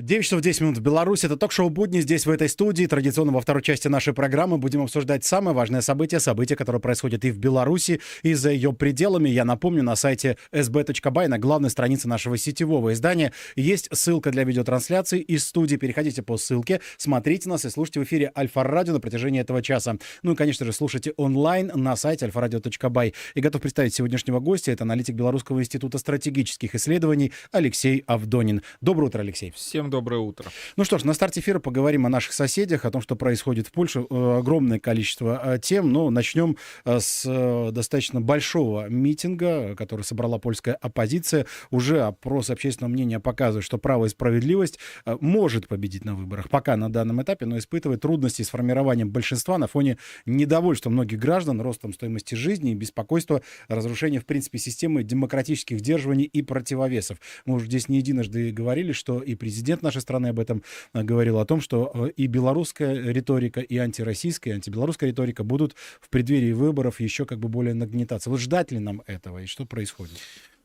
9 часов 10 минут в Беларуси. Это ток-шоу «Будни» здесь, в этой студии. Традиционно во второй части нашей программы будем обсуждать самое важное событие, события, которые происходят и в Беларуси, и за ее пределами. Я напомню, на сайте sb.by, на главной странице нашего сетевого издания, есть ссылка для видеотрансляции из студии. Переходите по ссылке, смотрите нас и слушайте в эфире Альфа-радио на протяжении этого часа. Ну и, конечно же, слушайте онлайн на сайте alfaradio.by. И готов представить сегодняшнего гостя. Это аналитик Белорусского института стратегических исследований Алексей Авдонин. Доброе утро, Алексей. Всем Всем доброе утро. Ну что ж, на старте эфира поговорим о наших соседях, о том, что происходит в Польше. Э, огромное количество э, тем, но начнем э, с достаточно большого митинга, который собрала польская оппозиция. Уже опрос общественного мнения показывает, что право и справедливость может победить на выборах. Пока на данном этапе, но испытывает трудности с формированием большинства на фоне недовольства многих граждан ростом стоимости жизни и беспокойства разрушения, в принципе, системы демократических сдерживаний и противовесов. Мы уже здесь не единожды говорили, что и президент президент нашей страны об этом э, говорил, о том, что э, и белорусская риторика, и антироссийская, и антибелорусская риторика будут в преддверии выборов еще как бы более нагнетаться. Вот ждать ли нам этого и что происходит?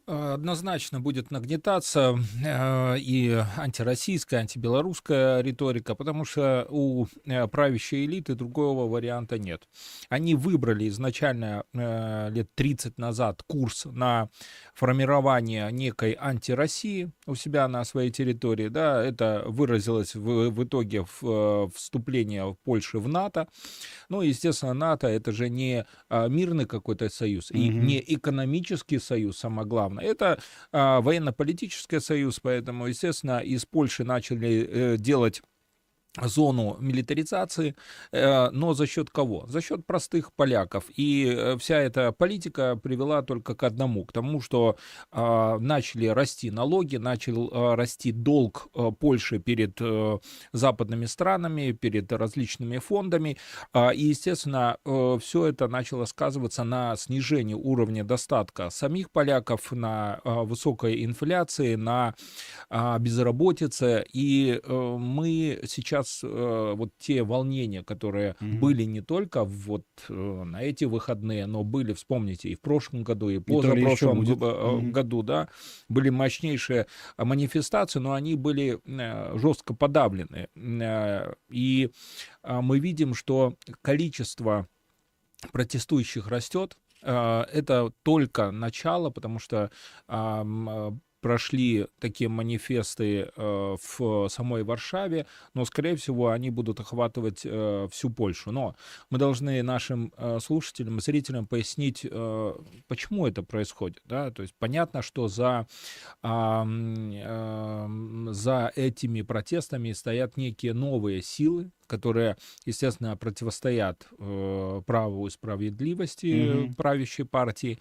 Однозначно будет нагнетаться э, и антироссийская, антибелорусская риторика, потому что у э, правящей элиты другого варианта нет. Они выбрали изначально э, лет 30 назад курс на формирование некой антироссии у себя на своей территории. Да, это выразилось в, в итоге в вступление Польши в НАТО. Ну, естественно, НАТО это же не мирный какой-то союз, mm-hmm. и не экономический союз, самое главное это а, военно-политический союз, поэтому, естественно, из Польши начали э, делать зону милитаризации, э, но за счет кого? За счет простых поляков. И э, вся эта политика привела только к одному, к тому, что а, начали расти налоги, начал а, расти долг э, Польши перед западными странами, перед различными фондами. А, и, естественно, все это начало сказываться на снижении уровня достатка самих поляков, на высокой инфляции, на безработице. И мы сейчас сейчас э, вот те волнения, которые mm-hmm. были не только вот э, на эти выходные, но были, вспомните, и в прошлом году, и позапрошлом г- mm-hmm. году, да, были мощнейшие манифестации, но они были э, жестко подавлены. Э, и э, мы видим, что количество протестующих растет, э, это только начало, потому что прошли такие манифесты э, в самой Варшаве, но, скорее всего, они будут охватывать э, всю Польшу. Но мы должны нашим э, слушателям зрителям пояснить, э, почему это происходит. Да? То есть понятно, что за, э, э, за этими протестами стоят некие новые силы, которые, естественно, противостоят э, праву и справедливости mm-hmm. правящей партии.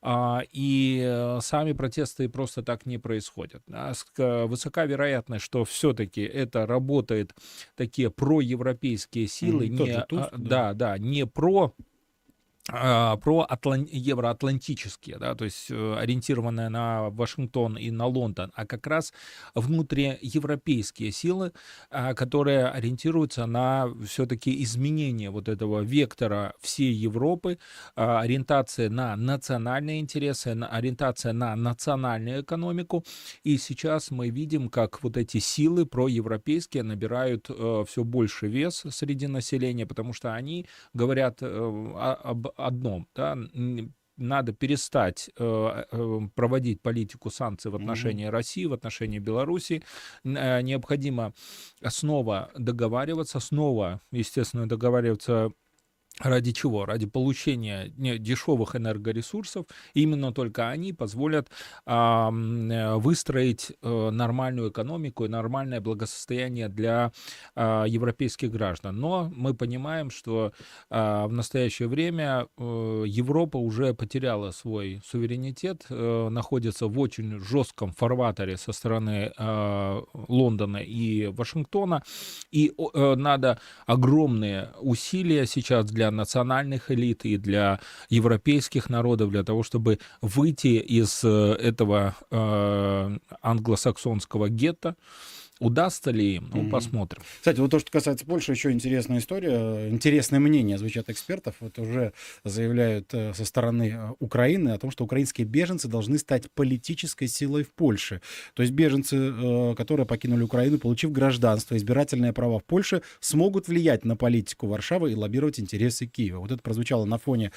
А, и э, сами протесты просто так не происходят. А, высока вероятность, что все-таки это работает такие проевропейские силы, mm-hmm. не, Туз, а, да. да, да, не про про атлан... евроатлантические, да, то есть э, ориентированные на Вашингтон и на Лондон, а как раз внутриевропейские силы, а, которые ориентируются на все-таки изменение вот этого вектора всей Европы, а, ориентация на национальные интересы, ориентация на национальную экономику. И сейчас мы видим, как вот эти силы проевропейские набирают э, все больше вес среди населения, потому что они говорят э, об одном, да, надо перестать э, э, проводить политику санкций в отношении mm-hmm. России, в отношении Беларуси. Э, необходимо снова договариваться, снова, естественно, договариваться Ради чего? Ради получения дешевых энергоресурсов. Именно только они позволят а, выстроить а, нормальную экономику и нормальное благосостояние для а, европейских граждан. Но мы понимаем, что а, в настоящее время а, Европа уже потеряла свой суверенитет, а, находится в очень жестком фарватере со стороны а, Лондона и Вашингтона. И а, надо огромные усилия сейчас для национальных элит и для европейских народов, для того, чтобы выйти из э, этого э, англосаксонского гетто, Удастся ли им? Ну, mm-hmm. посмотрим. Кстати, вот то, что касается Польши, еще интересная история. Интересное мнение звучат экспертов. Вот уже заявляют э, со стороны э, Украины о том, что украинские беженцы должны стать политической силой в Польше. То есть беженцы, э, которые покинули Украину, получив гражданство, избирательные права в Польше, смогут влиять на политику Варшавы и лоббировать интересы Киева. Вот это прозвучало на фоне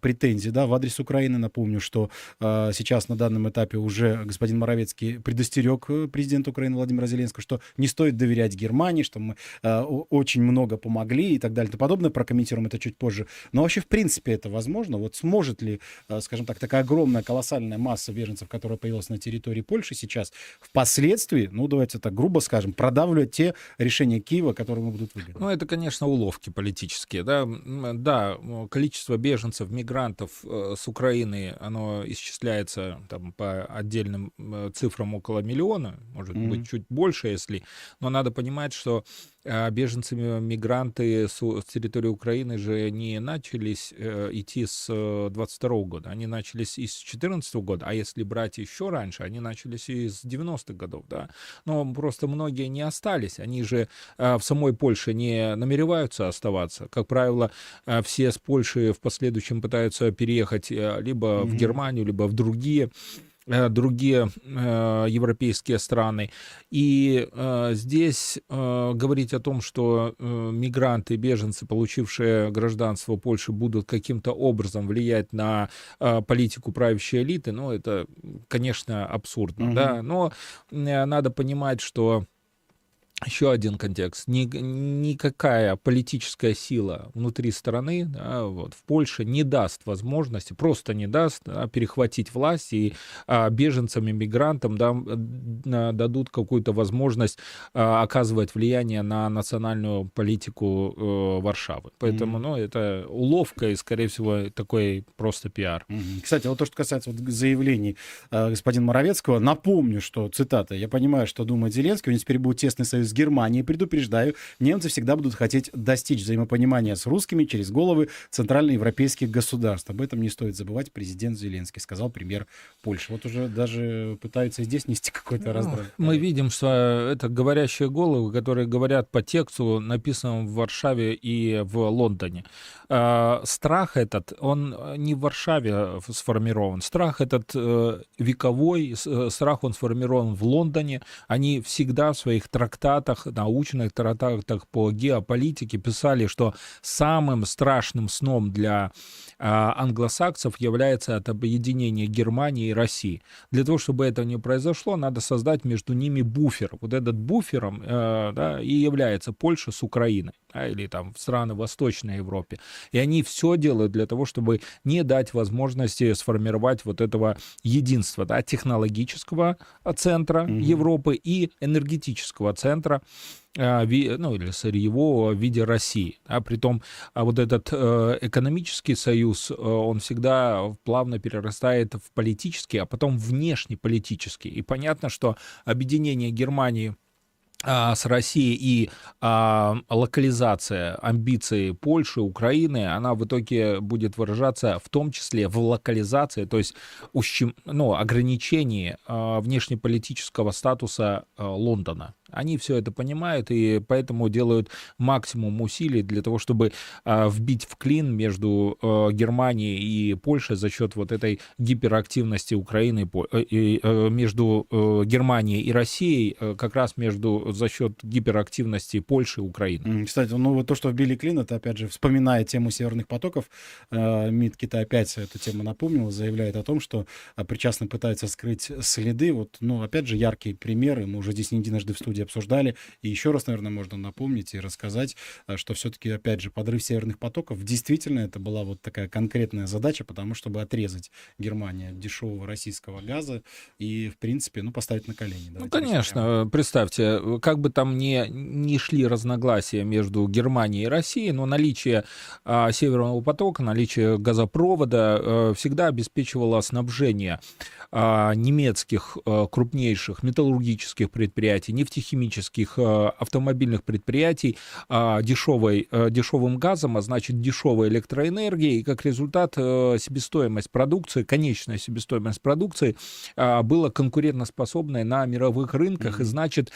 претензий да, в адрес Украины. Напомню, что сейчас на данном этапе уже господин Моровецкий предостерег президента Украины Владимира Зеленского, что не стоит доверять Германии, что мы э, очень много помогли и так далее и тому подобное. Прокомментируем это чуть позже. Но вообще, в принципе, это возможно? Вот сможет ли, э, скажем так, такая огромная, колоссальная масса беженцев, которая появилась на территории Польши сейчас, впоследствии, ну, давайте так грубо скажем, продавливать те решения Киева, которые ему будут выгодны? Ну, это, конечно, уловки политические. Да, да количество беженцев, мигрантов э, с Украины, оно исчисляется там, по отдельным цифрам около миллиона, может mm-hmm. быть, чуть больше, если. Но надо понимать, что а беженцы, мигранты с, с территории Украины же не начались э, идти с 22 -го года, они начались из 14 -го года, а если брать еще раньше, они начались из 90-х годов, да. Но просто многие не остались, они же э, в самой Польше не намереваются оставаться. Как правило, э, все с Польши в последующем пытаются переехать э, либо mm-hmm. в Германию, либо в другие Э, другие э, европейские страны. И э, здесь э, говорить о том, что э, мигранты, беженцы, получившие гражданство Польши, будут каким-то образом влиять на э, политику правящей элиты, ну, это, конечно, абсурдно, mm-hmm. да, но э, надо понимать, что еще один контекст. Ни, никакая политическая сила внутри страны да, вот, в Польше не даст возможности, просто не даст да, перехватить власть, и а, беженцам и мигрантам да, дадут какую-то возможность а, оказывать влияние на национальную политику э, Варшавы. Поэтому mm-hmm. ну, это уловка и, скорее всего, такой просто пиар. Mm-hmm. Кстати, вот то, что касается вот заявлений э, господина Моровецкого, напомню, что, цитата, «Я понимаю, что думает Зеленский, у него теперь будет тесный союз с Германией, предупреждаю, немцы всегда будут хотеть достичь взаимопонимания с русскими через головы центральноевропейских государств. Об этом не стоит забывать президент Зеленский, сказал премьер Польши. Вот уже даже пытаются здесь нести какой-то ну, раздрай. Мы видим, что это говорящие головы, которые говорят по тексту, написанному в Варшаве и в Лондоне. А, страх этот, он не в Варшаве сформирован. Страх этот э, вековой, э, страх он сформирован в Лондоне. Они всегда в своих трактатах, научных трактатах по геополитике писали, что самым страшным сном для а, англосаксов является это объединение Германии и России. Для того, чтобы это не произошло, надо создать между ними буфер. Вот этот буфером э, да, и является Польша с Украиной да, или там страны Восточной Европе. И они все делают для того, чтобы не дать возможности сформировать вот этого единства, да, технологического центра mm-hmm. Европы и энергетического центра а, ну, или сырьевого в виде России. А притом вот этот э, экономический союз, э, он всегда плавно перерастает в политический, а потом внешнеполитический. И понятно, что объединение Германии а, с Россией и а, локализация амбиций Польши, Украины, она в итоге будет выражаться в том числе в локализации, то есть ущем, ну, ограничении а, внешнеполитического статуса а, Лондона. Они все это понимают и поэтому делают максимум усилий для того, чтобы а, вбить в клин между а, Германией и Польшей за счет вот этой гиперактивности Украины э, а, между а, Германией и Россией, а, как раз между за счет гиперактивности Польши и Украины. Кстати, ну вот то, что вбили клин, это опять же вспоминая тему северных потоков, э, МИД Китая опять эту тему напомнил, заявляет о том, что причастно пытаются скрыть следы. Вот, ну опять же яркие примеры, мы уже здесь не единожды в студии студии обсуждали. И еще раз, наверное, можно напомнить и рассказать, э, что все-таки, опять же, подрыв северных потоков, действительно, это была вот такая конкретная задача, потому чтобы отрезать Германию от дешевого российского газа и, в принципе, ну, поставить на колени. Ну, конечно, прямо. представьте, как бы там ни, ни шли разногласия между Германией и Россией, но наличие а, Северного потока, наличие газопровода а, всегда обеспечивало снабжение а, немецких а, крупнейших металлургических предприятий, нефтехимических нефтехимических, автомобильных предприятий дешевой, дешевым газом, а значит дешевой электроэнергией, и как результат себестоимость продукции, конечная себестоимость продукции была конкурентоспособной на мировых рынках, mm-hmm. и значит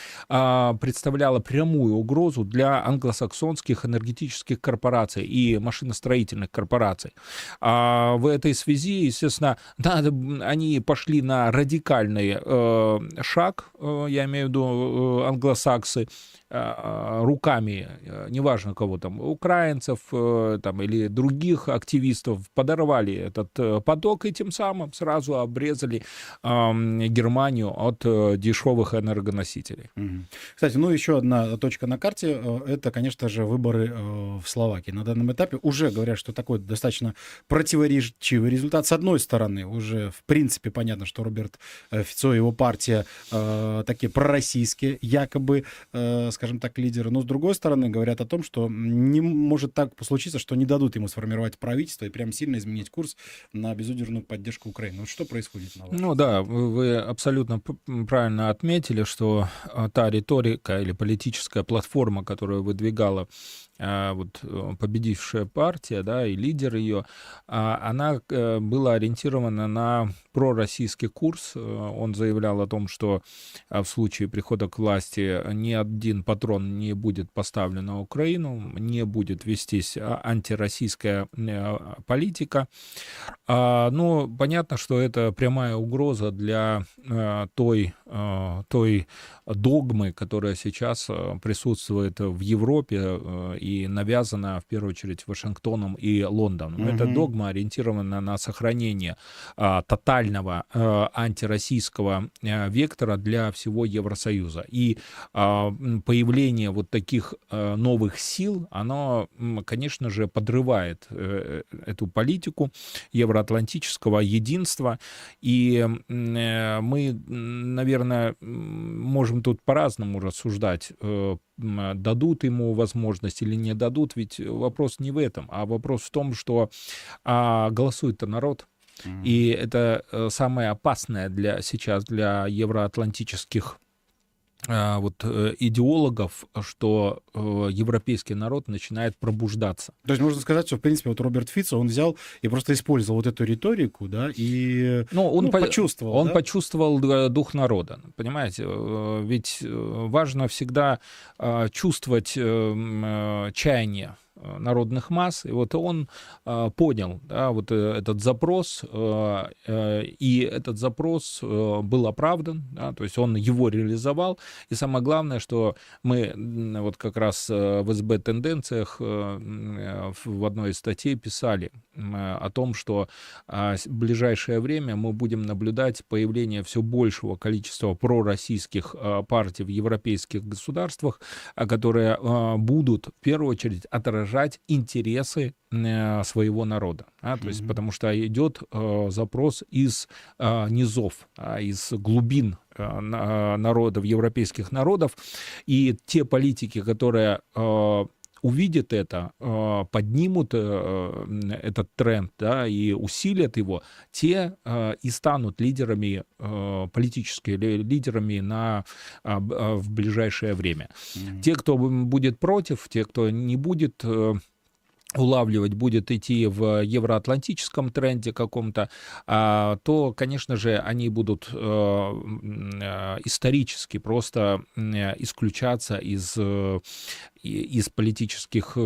представляла прямую угрозу для англосаксонских энергетических корпораций и машиностроительных корпораций. А в этой связи, естественно, да, они пошли на радикальный э, шаг, э, я имею в виду э, англосаксы, э, руками, э, неважно кого там, украинцев э, там, или других активистов, подорвали этот э, поток и тем самым сразу обрезали Германию от дешевых энергоносителей. Кстати, ну еще одна точка на карте, это, конечно же, выборы в Словакии. На данном этапе уже говорят, что такой достаточно противоречивый результат. С одной стороны, уже в принципе понятно, что Роберт Фицо и его партия такие пророссийские, якобы, э, скажем так, лидеры. Но с другой стороны, говорят о том, что не может так случиться, что не дадут ему сформировать правительство и прям сильно изменить курс на безудержную поддержку Украины. Вот что происходит на Ну да, вы абсолютно правильно отметили, что та риторика или политическая платформа, которую выдвигала вот э, победившая партия, да, и лидер ее, а, она э, была ориентирована на пророссийский курс. Э, он заявлял о том, что в случае прихода к власти ни один патрон не будет поставлен на Украину, не будет вестись а, антироссийская политика. Но понятно, что это прямая угроза для той, той догмы, которая сейчас присутствует в Европе и и навязана в первую очередь Вашингтоном и Лондоном. Угу. Эта догма ориентирована на сохранение а, тотального а, антироссийского а, вектора для всего Евросоюза. И а, появление вот таких а, новых сил, оно, конечно же, подрывает а, эту политику евроатлантического единства. И а, мы, наверное, можем тут по-разному рассуждать дадут ему возможность или не дадут, ведь вопрос не в этом, а вопрос в том, что а, голосует-то народ. Mm-hmm. И это э, самое опасное для сейчас для евроатлантических а, вот э, идеологов, что э, европейский народ начинает пробуждаться. То есть можно сказать, что в принципе вот Роберт Фицо он взял и просто использовал вот эту риторику, да, и ну, он ну, по- почувствовал. Он да? почувствовал э, дух народа, понимаете? Ведь важно всегда чувствовать чаяние Э, народных масс. И вот он э, понял да, вот э, этот запрос, э, э, и этот запрос э, был оправдан, да, то есть он его реализовал. И самое главное, что мы вот как раз в СБ тенденциях э, в одной из статей писали э, о том, что э, в ближайшее время мы будем наблюдать появление все большего количества пророссийских э, партий в европейских государствах, которые э, будут в первую очередь отражать отражать интересы э, своего народа. А, то mm-hmm. есть, потому что идет э, запрос из э, низов, э, из глубин э, народов, европейских народов, и те политики, которые э, увидят это, э, поднимут э, этот тренд да, и усилят его, те э, и станут лидерами, политическими лидерами на, в ближайшее время. Mm-hmm. Те, кто будет против, те, кто не будет улавливать будет идти в евроатлантическом тренде каком-то, а, то, конечно же, они будут э, э, исторически просто исключаться из, э, из политических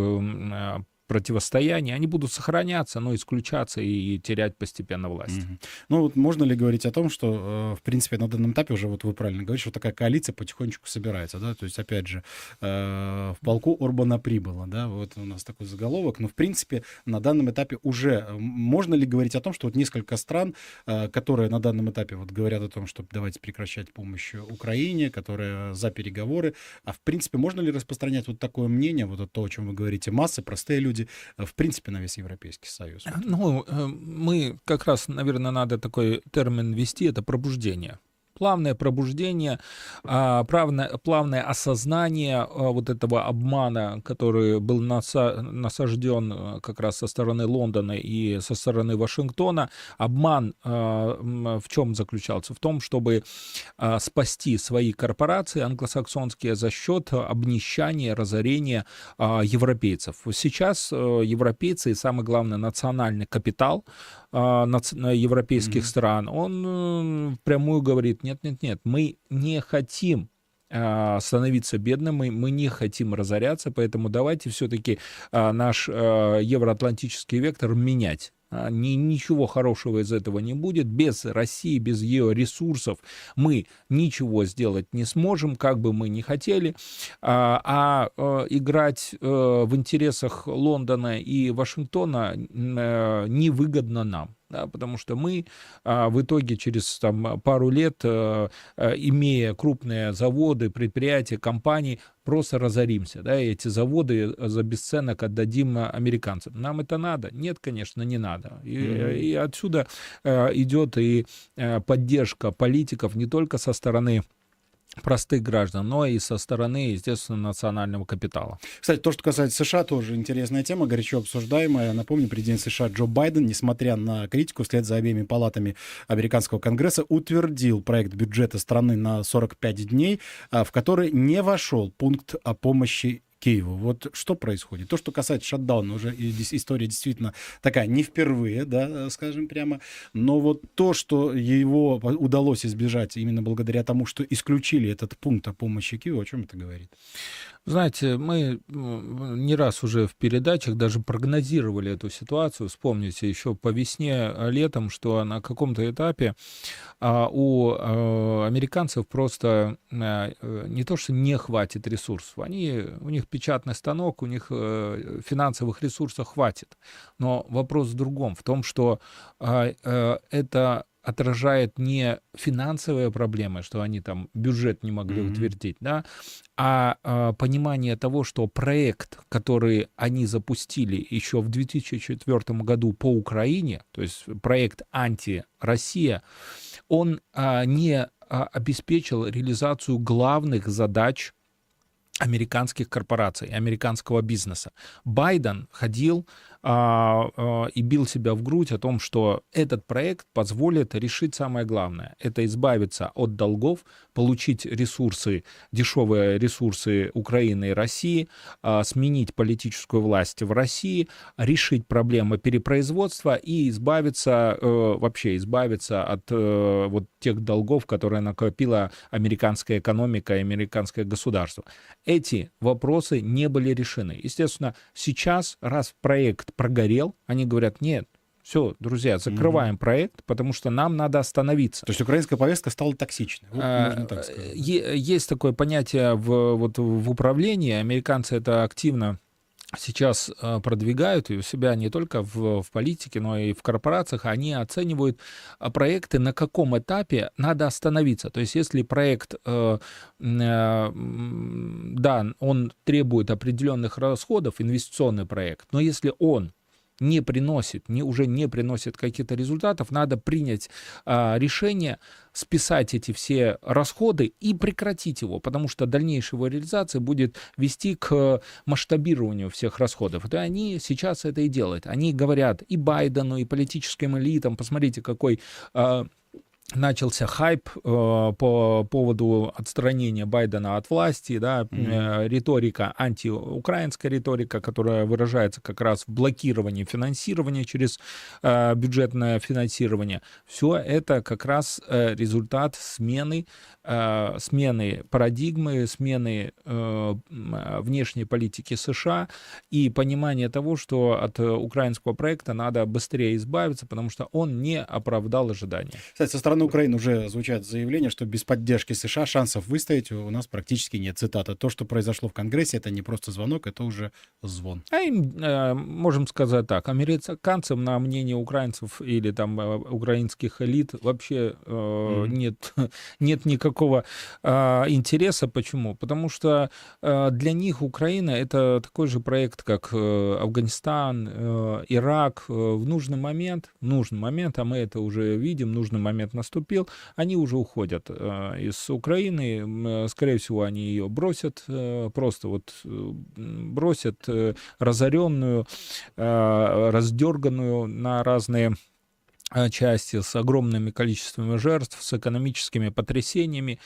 противостояния, они будут сохраняться, но исключаться и терять постепенно власть. Mm-hmm. Ну вот можно ли говорить о том, что, э, в принципе, на данном этапе уже вот вы правильно говорите, что такая коалиция потихонечку собирается, да, то есть, опять же, э, в полку Орбана прибыло, да, вот у нас такой заголовок, но, в принципе, на данном этапе уже э, можно ли говорить о том, что вот несколько стран, которые на данном этапе вот говорят о том, что давайте прекращать помощь Украине, которые за переговоры, а в принципе, можно ли распространять вот такое мнение, вот то, о чем вы говорите, массы, простые люди, люди, э, в принципе, на весь Европейский Союз? Ну, э, мы как раз, наверное, надо такой термин ввести, это пробуждение. Плавное пробуждение, а, плавное, плавное осознание а, вот этого обмана, который был насажден а, как раз со стороны Лондона и со стороны Вашингтона. Обман в чем заключался? В том, чтобы спасти свои корпорации англосаксонские за счет обнищания, разорения европейцев. Сейчас европейцы и, самое главное, национальный капитал европейских mm-hmm. стран, он впрямую говорит, нет, нет, нет, мы не хотим а, становиться бедным, мы, мы не хотим разоряться, поэтому давайте все-таки а, наш а, евроатлантический вектор менять. Ни, ничего хорошего из этого не будет. Без России, без ее ресурсов мы ничего сделать не сможем, как бы мы ни хотели. А, а, играть а, в интересах Лондона и Вашингтона а, невыгодно нам да, потому что мы а, в итоге через там, пару лет, а, а, имея крупные заводы, предприятия, компании, просто разоримся, да, и эти заводы за бесценок отдадим американцам. Нам это надо? Нет, конечно, не надо. И, mm-hmm. и отсюда а, идет и а, поддержка политиков не только со стороны простых граждан, но и со стороны, естественно, национального капитала. Кстати, то, что касается США, тоже интересная тема, горячо обсуждаемая. Напомню, президент США Джо Байден, несмотря на критику, вслед за обеими палатами американского конгресса, утвердил проект бюджета страны на 45 дней, а, в который не вошел пункт о помощи Киеву. Вот что происходит? То, что касается шатдауна, уже история действительно такая не впервые, да, скажем прямо, но вот то, что его удалось избежать именно благодаря тому, что исключили этот пункт о помощи Киеву, о чем это говорит? Знаете, мы не раз уже в передачах даже прогнозировали эту ситуацию. Вспомните еще по весне, а, летом, что на каком-то этапе а, у а, американцев просто э, не то, что не хватит ресурсов, они, у них печатный станок, у них э, финансовых ресурсов хватит. Но вопрос в другом, в том, что э, это отражает не финансовые проблемы, что они там бюджет не могли mm-hmm. утвердить, да, а э, понимание того, что проект, который они запустили еще в 2004 году по Украине, то есть проект анти-Россия, он э, не а, обеспечил реализацию главных задач американских корпораций, американского бизнеса. Байден ходил а, а, и бил себя в грудь о том, что этот проект позволит решить самое главное. Это избавиться от долгов, получить ресурсы, дешевые ресурсы Украины и России, а, сменить политическую власть в России, решить проблемы перепроизводства и избавиться, э, вообще избавиться от э, вот тех долгов, которые накопила американская экономика и американское государство. Эти вопросы не были решены. Естественно, сейчас, раз проект прогорел, они говорят, нет, все, друзья, закрываем mm-hmm. проект, потому что нам надо остановиться. То есть украинская повестка стала токсичной. Вот, а, так есть такое понятие в, вот, в управлении. Американцы это активно сейчас э, продвигают и у себя не только в, в политике, но и в корпорациях, они оценивают э, проекты, на каком этапе надо остановиться. То есть если проект, э, э, да, он требует определенных расходов, инвестиционный проект, но если он не приносит, не, уже не приносит каких-то результатов, надо принять а, решение списать эти все расходы и прекратить его, потому что дальнейшая его реализация будет вести к масштабированию всех расходов. И они сейчас это и делают. Они говорят и Байдену, и политическим элитам, посмотрите, какой а, начался хайп э, по поводу отстранения Байдена от власти, да, mm-hmm. э, риторика, антиукраинская риторика, которая выражается как раз в блокировании финансирования через э, бюджетное финансирование. Все это как раз э, результат смены, э, смены парадигмы, смены э, внешней политики США и понимание того, что от украинского проекта надо быстрее избавиться, потому что он не оправдал ожидания. Кстати, со стороны Украины уже звучат заявления, что без поддержки США шансов выстоять у нас практически нет. Цитата. То, что произошло в Конгрессе, это не просто звонок, это уже звон. А им, э, можем сказать так, американцам на мнение украинцев или там э, украинских элит вообще э, mm-hmm. нет, нет никакого э, интереса. Почему? Потому что э, для них Украина это такой же проект, как э, Афганистан, э, Ирак. Э, в нужный момент, в нужный момент, а мы это уже видим, нужный момент на наступил, они уже уходят из Украины. Скорее всего, они ее бросят, просто вот бросят разоренную, раздерганную на разные Э, части с огромными количествами жертв, с экономическими потрясениями,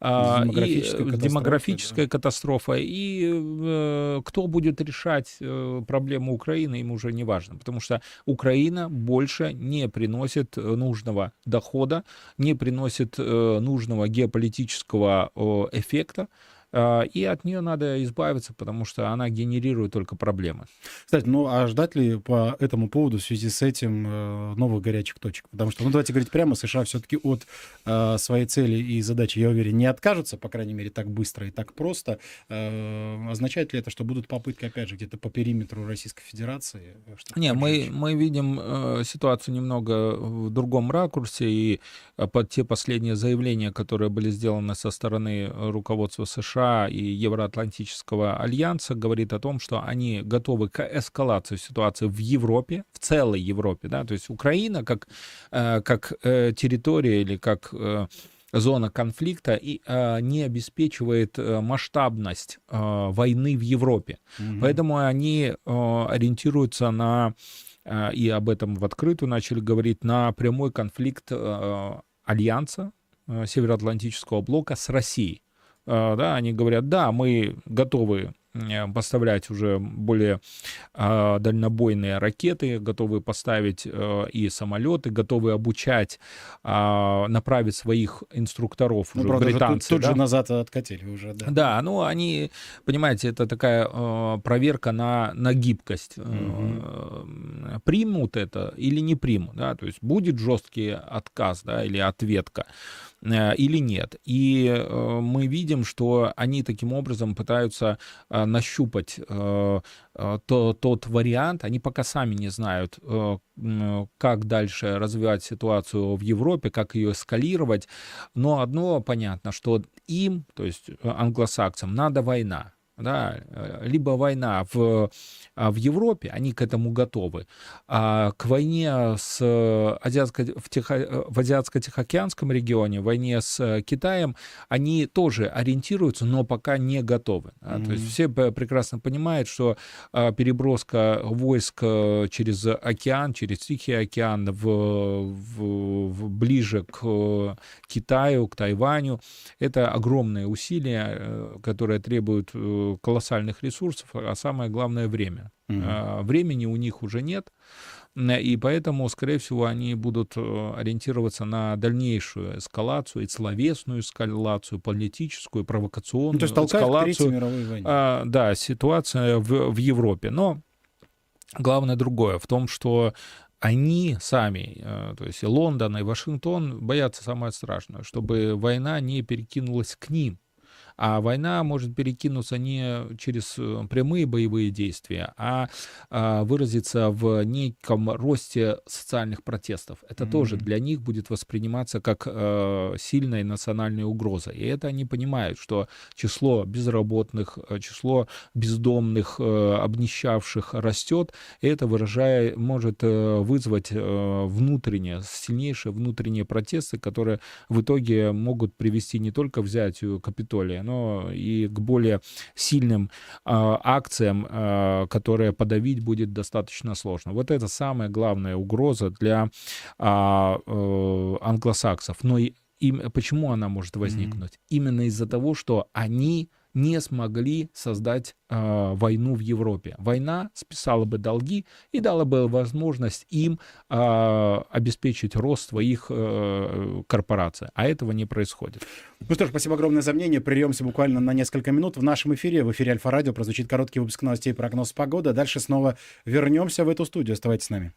демографической, и, катастрофой, демографическая да. катастрофа. И э, кто будет решать э, проблему Украины, им уже не важно, потому что Украина больше не приносит нужного дохода, не приносит э, нужного геополитического э, эффекта. А, и от нее надо избавиться, потому что она генерирует только проблемы. Кстати, ну а ждать ли по этому поводу в связи с этим э, новых горячих точек? Потому что, ну давайте говорить прямо, США все-таки от э, своей цели и задачи, я уверен, не откажутся, по крайней мере, так быстро и так просто. Э, означает ли это, что будут попытки, опять же, где-то по периметру Российской Федерации? Не, мы, мы видим э, ситуацию немного в другом ракурсе, и под те последние заявления, которые были сделаны со стороны руководства США, США и Евроатлантического альянса говорит о том, что они готовы к эскалации ситуации в Европе, в целой Европе, да, то есть Украина как, э, как э, территория или как э, зона конфликта и э, не обеспечивает э, масштабность э, войны в Европе. Mm-hmm. Поэтому они э, ориентируются на, э, и об этом в открытую начали говорить, на прямой конфликт э, Альянса э, Североатлантического блока с Россией. А, да, они говорят, да, мы готовы Э, поставлять уже более э, дальнобойные ракеты, готовы поставить э, и самолеты, готовы обучать, э, направить своих инструкторов ну, уже правда, британцы. Тут, тут да? же назад откатили уже, да. Да, ну они, понимаете, это такая э, проверка на, на гибкость. Угу. Примут это или не примут, да, то есть будет жесткий отказ, да, или ответка или нет. И э, мы видим, что они таким образом пытаются э, нащупать э, э, то, тот вариант. Они пока сами не знают, э, как дальше развивать ситуацию в Европе, как ее эскалировать. Но одно понятно, что им, то есть англосаксам, надо война да, э, либо война в, а, в Европе, они к этому готовы, а к войне с Азиатско, в, Тихо, э, в Азиатско-Тихоокеанском регионе, войне с Китаем, они тоже ориентируются, но пока не готовы. Да? Mm-hmm. То есть все прекрасно понимают, что а, переброска войск э, через океан, через Тихий океан в, в, в, ближе к Китаю, к Тайваню, это огромные усилия, которые требуют колоссальных ресурсов, а самое главное время. Угу. Времени у них уже нет, и поэтому, скорее всего, они будут э, ориентироваться на дальнейшую эскалацию, и словесную эскалацию, политическую, провокационную ну, то есть эскалацию. войне. А, да, ситуация в, в Европе. Но главное другое, в том, что они сами, э, то есть и Лондон, и Вашингтон, боятся самое страшное, чтобы война не перекинулась к ним. А война может перекинуться не через э, прямые боевые действия, а, а выразиться в неком росте социальных протестов. Это mm-hmm. тоже для них будет восприниматься как э, сильная национальная угроза. И это они понимают, что число безработных, э, число бездомных, обнищавших растет, и это выражая, может вызвать внутренние, сильнейшие внутренние протесты, которые в итоге могут привести не только к взятию Капитолия, но и к более сильным э, акциям, э, которые подавить будет достаточно сложно. Вот это самая главная угроза для э, э, англосаксов. Но и, почему она может возникнуть? Mm-hmm. Именно из-за того, что они не смогли создать э, войну в Европе. Война списала бы долги и дала бы возможность им э, обеспечить рост своих э, корпораций. А этого не происходит. Ну что ж, спасибо огромное за мнение. Прервемся буквально на несколько минут. В нашем эфире, в эфире Альфа-Радио, прозвучит короткий выпуск новостей прогноз погоды. Дальше снова вернемся в эту студию. Оставайтесь с нами.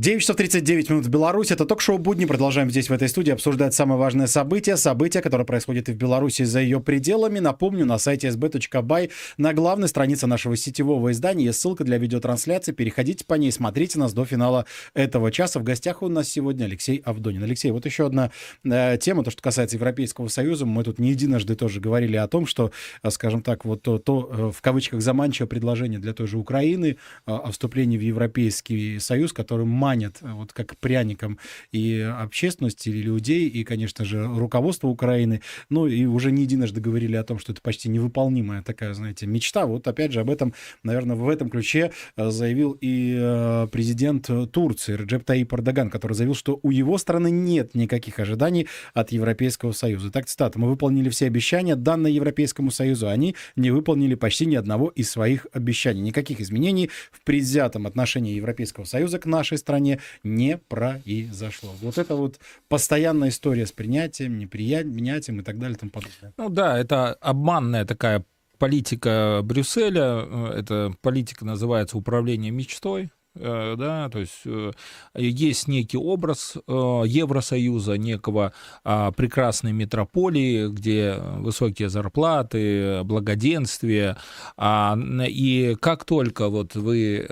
9 часов 39 минут в Беларуси. Это ток-шоу «Будни». Продолжаем здесь, в этой студии, обсуждать самые важные события. События, которые происходят и в Беларуси за ее пределами. Напомню, на сайте sb.by на главной странице нашего сетевого издания есть ссылка для видеотрансляции. Переходите по ней, смотрите нас до финала этого часа. В гостях у нас сегодня Алексей Авдонин. Алексей, вот еще одна э, тема, то, что касается Европейского Союза. Мы тут не единожды тоже говорили о том, что, э, скажем так, вот то, то э, в кавычках заманчивое предложение для той же Украины э, о вступлении в Европейский Союз, который манят э, вот как пряником и общественность, и людей, и, конечно же, руководство Украины. Ну, и уже не единожды говорили о том, что это почти невыполнимая такая, знаете, мечта. Вот опять же об этом, наверное, в этом ключе э, заявил и э, президент Турции Реджеп Таип Эрдоган, который заявил, что у его страны нет никаких ожиданий от Европейского Союза. Так, цитата, «Мы выполнили все обещания, данные Европейскому Союзу. Они не выполнили почти ни одного из своих обещаний. Никаких изменений в предвзятом отношении Европейского Союза к нашей стране не произошло. Вот это вот постоянная история с принятием, непринятием и так далее и тому подобное. Ну да, это обманная такая политика Брюсселя. Эта политика называется управление мечтой. Э, да, то есть э, есть некий образ э, Евросоюза, некого а, прекрасной метрополии, где высокие зарплаты, благоденствие, а, и как только вот вы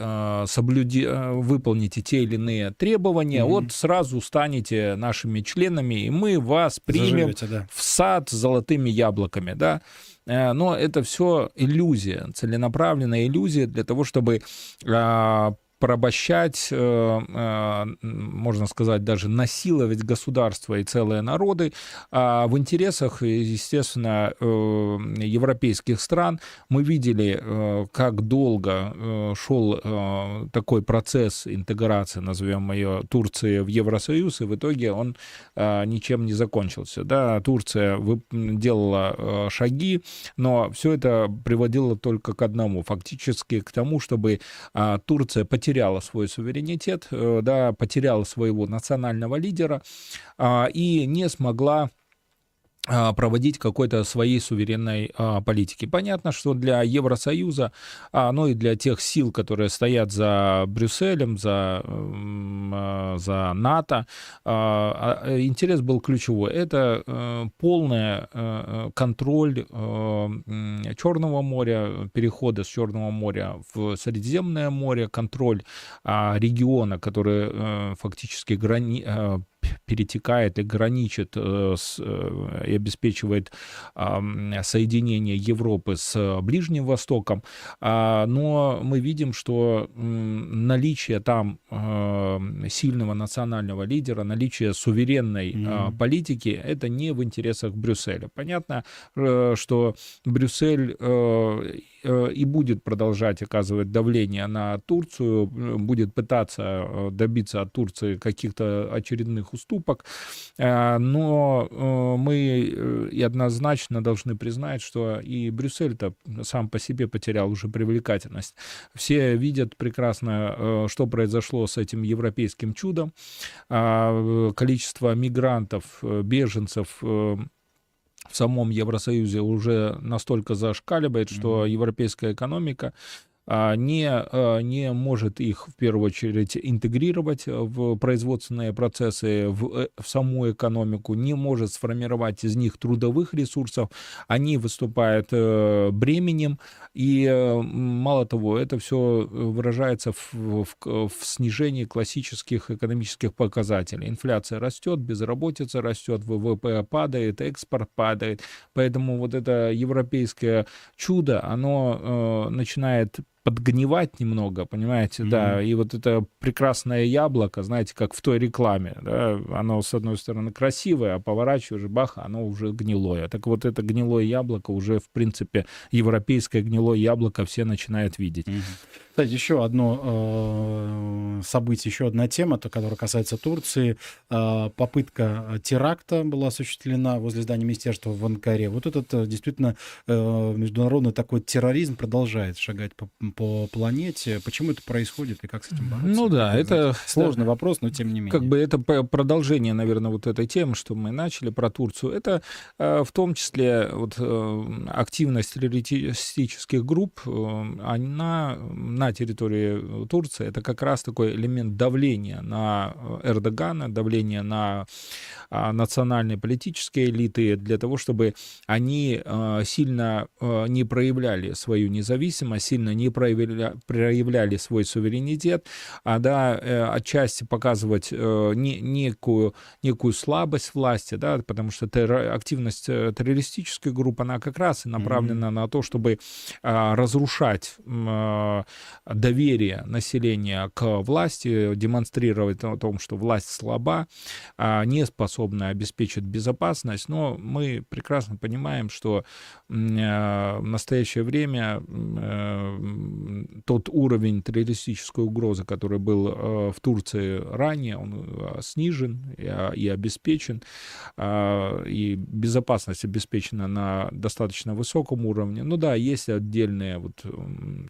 соблюди, выполните те или иные требования, mm-hmm. вот сразу станете нашими членами, и мы вас примем Заживете, да. в сад с золотыми яблоками, да. Но это все иллюзия, целенаправленная иллюзия для того, чтобы а, порабощать, э, э, можно сказать, даже насиловать государство и целые народы а в интересах, естественно, э, европейских стран. Мы видели, как долго шел такой процесс интеграции, назовем ее, Турции в Евросоюз, и в итоге он ничем не закончился. Да, Турция делала шаги, но все это приводило только к одному, фактически к тому, чтобы Турция потеряла потеряла свой суверенитет, э, да, потеряла своего национального лидера а, и не смогла проводить какой-то своей суверенной а, политики. Понятно, что для Евросоюза, а, ну и для тех сил, которые стоят за Брюсселем, за, а, за НАТО, а, а, интерес был ключевой. Это а, полный а, контроль а, Черного моря, перехода с Черного моря в Средиземное море, контроль а, региона, который а, фактически грани, а, перетекает и граничит э, с, э, и обеспечивает соединение Европы с Ближним Востоком. А, но мы видим, что наличие там сильного национального лидера, наличие суверенной mm-hmm. политики, это не в интересах Брюсселя. Понятно, э, что Брюссель и будет продолжать оказывать давление на Турцию, будет пытаться добиться от Турции каких-то очередных уступок, э, но э, мы э, и однозначно должны признать, что и Брюссель-то сам по себе потерял уже привлекательность. Все видят прекрасно, что произошло с этим европейским чудом. А, количество мигрантов, беженцев в самом Евросоюзе уже настолько зашкаливает, что европейская экономика не, а, не может их в первую очередь интегрировать в производственные процессы, в, э, в саму экономику, не может сформировать из них трудовых ресурсов, они выступают э, бременем, и э, мало того, это все выражается в, в, в снижении классических экономических показателей. Инфляция растет, безработица растет, ВВП падает, экспорт падает, поэтому вот это европейское чудо, оно э, начинает подгнивать немного, понимаете, mm-hmm. да, и вот это прекрасное яблоко, знаете, как в той рекламе, да, оно, с одной стороны, красивое, а поворачиваешь, бах, оно уже гнилое. Так вот это гнилое яблоко уже, в принципе, европейское гнилое яблоко все начинают видеть. Mm-hmm. Кстати, еще одно э, событие, еще одна тема, то, которая касается Турции. Э, попытка теракта была осуществлена возле здания министерства в Анкаре. Вот этот э, действительно э, международный такой терроризм продолжает шагать по, по планете. Почему это происходит и как с этим бороться? Ну да, это... Сложный да, вопрос, но тем не менее. Как бы это продолжение, наверное, вот этой темы, что мы начали про Турцию. Это э, в том числе вот, э, активность террористических групп, э, она на территории Турции, это как раз такой элемент давления на Эрдогана, давления на национальные политические элиты для того, чтобы они сильно не проявляли свою независимость, сильно не проявляли, проявляли свой суверенитет, а да, э, отчасти показывать э, не, некую, некую слабость власти, да, потому что террор, активность э, террористической группы, она как раз и направлена mm-hmm. на то, чтобы разрушать доверие населения к власти, демонстрировать о том, что власть слаба, не способна обеспечить безопасность, но мы прекрасно понимаем, что в настоящее время тот уровень террористической угрозы, который был э, в Турции ранее, он снижен и обеспечен, и безопасность обеспечена на достаточно высоком уровне. Ну да, есть отдельные вот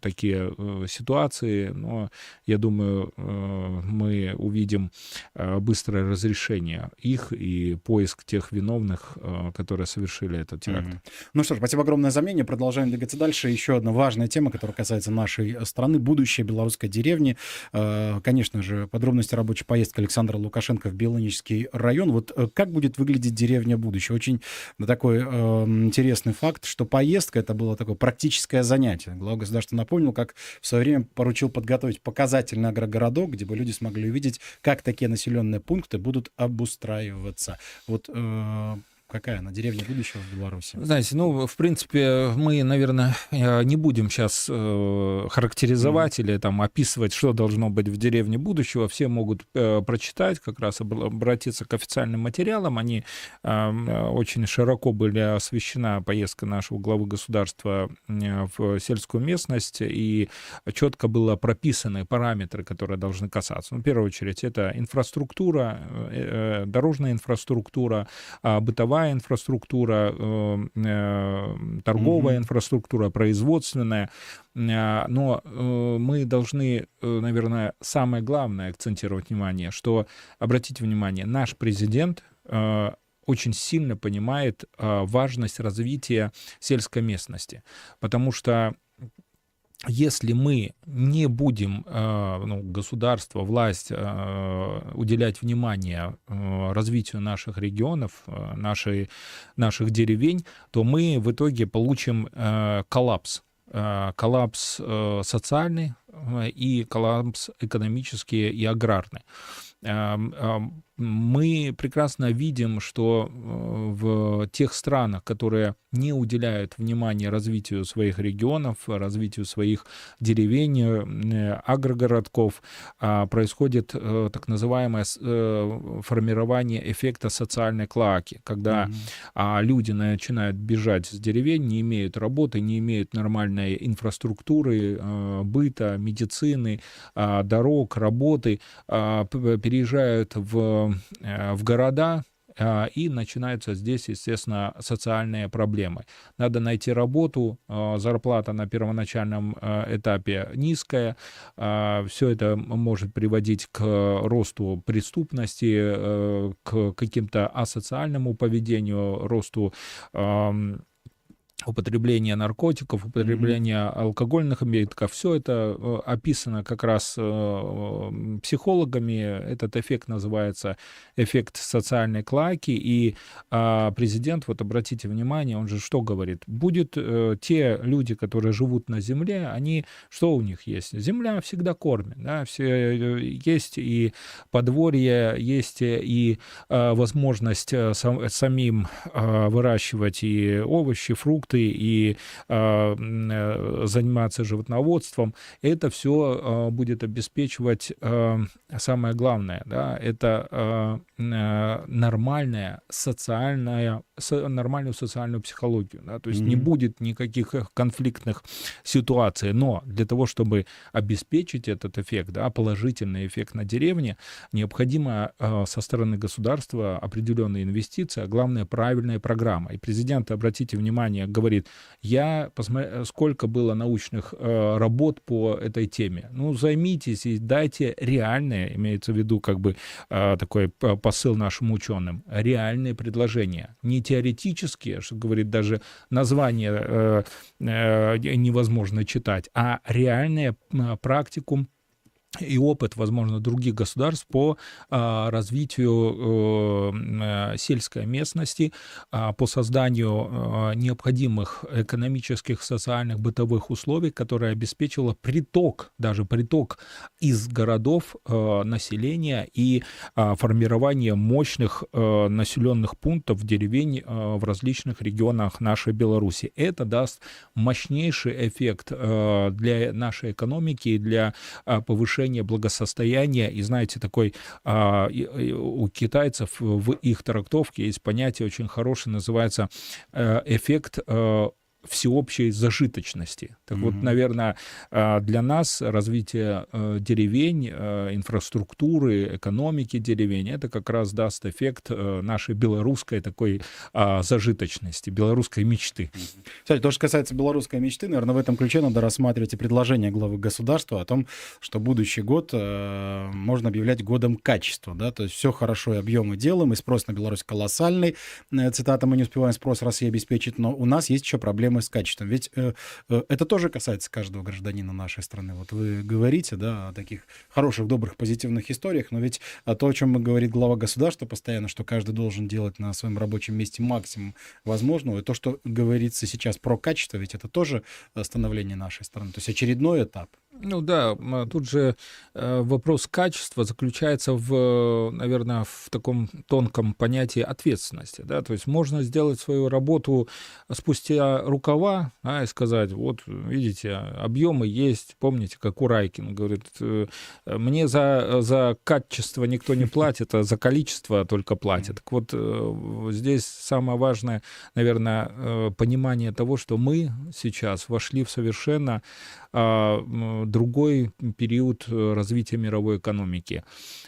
такие ситуации, но я думаю, мы увидим быстрое разрешение их и поиск тех виновных, э, которые совершили этот теракт. Mm-hmm. Ну что ж, спасибо огромное за мнение. Продолжаем двигаться дальше. Еще одна важная тема, которая касается нашей страны, будущее белорусской деревни. Э, конечно же, подробности рабочей поездки Александра Лукашенко в Белонический район. Вот э, как будет выглядеть деревня будущего? Очень такой интересный факт, что поездка это было такое практическое занятие. Глава государства напомнил, как в свое время поручил подготовить показательный агрогородок, где бы люди смогли увидеть, как такие населенные пункты будут обустраиваться. Вот э, какая она, деревня будущего в Беларуси? Знаете, ну, в принципе, мы, наверное, э, не будем сейчас э, характеризовать mm. или там описывать, что должно быть в деревне будущего. Все могут э, прочитать, как раз обратиться к официальным материалам. Они э, очень широко были освещена поездка нашего главы государства в сельскую местность, и четко было прописаны параметры, которые должны касаться. Ну, в первую очередь, это инфраструктура, дорожная инфраструктура, э, бытовая бытовая инфраструктура, э, э, торговая mm-hmm. инфраструктура, производственная. Э, но мы должны, наверное, самое главное акцентировать внимание, что, обратите внимание, наш президент очень сильно понимает важность развития сельской местности, потому что если мы не будем, э, ну, государство, власть э, уделять внимание э, развитию наших регионов, нашей, наших деревень, то мы в итоге получим коллапс. Коллапс социальный и коллапс экономический и аграрный мы прекрасно видим, что э, в тех странах, которые не уделяют внимания развитию своих регионов, развитию своих деревень, э, агрогородков, а, происходит э, так называемое формирование эффекта социальной клаки, когда mm-hmm. люди начинают бежать с деревень, не имеют работы, не имеют нормальной инфраструктуры, быта, медицины, а, дорог, работы, переезжают в в города, а, и начинаются здесь, естественно, социальные проблемы. Надо найти работу, а, зарплата на первоначальном э, этапе низкая, все это может приводить к росту преступности, э, к каким-то асоциальному поведению, росту употребление наркотиков, употребление mm-hmm. алкогольных объектов, все это э, описано как раз э, психологами. Этот эффект называется эффект социальной клаки. И а, президент, вот обратите внимание, он же что говорит? Будет э, те люди, которые живут на земле, они, что у них есть? Земля всегда кормит, да, все, есть и подворье, есть и возможность самим выращивать и овощи, фрукты, продукты и а, э, заниматься животноводством, это все а, будет обеспечивать самое главное, да, это нормальная социальная, нормальную социальную психологию, да, то есть mm-hmm. не будет никаких конфликтных ситуаций, но для того, чтобы обеспечить этот эффект, да, положительный эффект на деревне, необходимо со стороны государства определенные инвестиции, а главное правильная программа. И президент, обратите внимание, говорит, я посмотрел, сколько было научных э, работ по этой теме. Ну, займитесь и дайте реальные, имеется в виду как бы э, такой посыл нашим ученым, реальные предложения. Не теоретические, что говорит даже название э, э, невозможно читать, а реальные э, практикум и опыт, возможно, других государств по а, развитию э, сельской местности, а, по созданию а, необходимых экономических, социальных, бытовых условий, которые обеспечило приток, даже приток из городов э, населения и формирование мощных населенных пунктов, деревень в различных регионах нашей Беларуси. Это даст мощнейший эффект для нашей экономики и для повышения повышение благосостояния. И знаете, такой а, у китайцев в их трактовке есть понятие очень хорошее, называется э, эффект э, всеобщей зажиточности. Так mm-hmm. вот, наверное, а, для нас развитие э, деревень, э, инфраструктуры, экономики деревень, это как раз даст эффект э, нашей белорусской такой а, зажиточности, белорусской мечты. Кстати, то, что касается белорусской мечты, наверное, в этом ключе надо рассматривать и предложение главы государства о том, что будущий год можно объявлять годом качества, да, то есть все хорошо и объемы делаем, и спрос на Беларусь колоссальный, цитата, мы не успеваем спрос России обеспечить, но у нас есть еще проблемы проблемы с качеством. Ведь э, э, это тоже касается каждого гражданина нашей страны. Вот вы говорите, да, о таких хороших, добрых, позитивных историях, но ведь то, о чем говорит глава государства постоянно, что каждый должен делать на своем рабочем месте максимум возможного, и то, что говорится сейчас про качество, ведь это тоже становление нашей страны. То есть очередной этап. Ну да, тут же э, вопрос качества заключается в, наверное, в таком тонком понятии ответственности. Да? То есть можно сделать свою работу спустя рукава а, и сказать, вот видите, объемы есть, помните, как у Райкин говорит, э, мне за, за качество никто не платит, а за количество только платит. Так вот, э, здесь самое важное, наверное, понимание того, что мы сейчас вошли в совершенно а, другой период э, развития мировой экономики.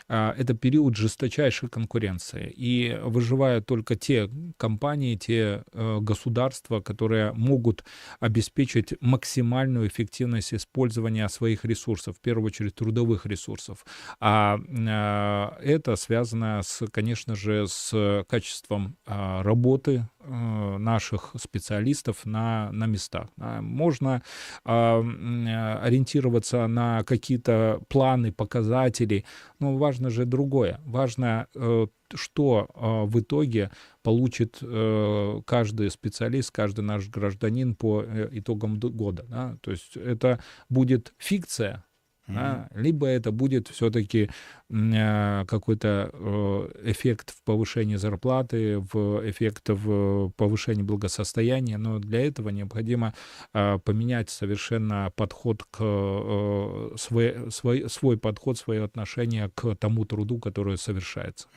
А, это период жесточайшей конкуренции. И выживают только те компании, те э, государства, которые могут обеспечить максимальную эффективность использования своих ресурсов, в первую очередь трудовых ресурсов. А, а это связано, с, конечно же, с качеством работы э, наших специалистов на, на местах. Можно ориентироваться на какие-то планы, показатели, но важно же другое. Важно, э, что э, в итоге получит э, каждый специалист, каждый наш гражданин по итогам года. Да? То есть это будет фикция, mm-hmm. да? либо это будет все-таки Э, какой-то э, эффект в повышении зарплаты, в эффект в повышении благосостояния, но для этого необходимо э, поменять совершенно подход к свой, свой, свой подход, свое отношение к тому труду, который совершается.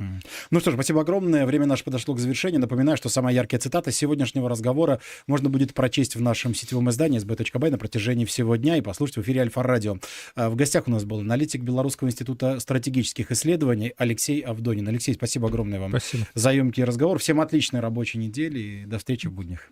Ну что ж, спасибо огромное. Время наше подошло к завершению. Напоминаю, что самая яркая цитата сегодняшнего разговора можно будет прочесть в нашем сетевом издании sb.by на протяжении всего дня и послушать в эфире Альфа-радио. В гостях у нас был аналитик Белорусского института стратегических исследований Алексей Авдонин. Алексей, спасибо огромное вам спасибо. за емкий разговор. Всем отличной рабочей недели и до встречи в буднях.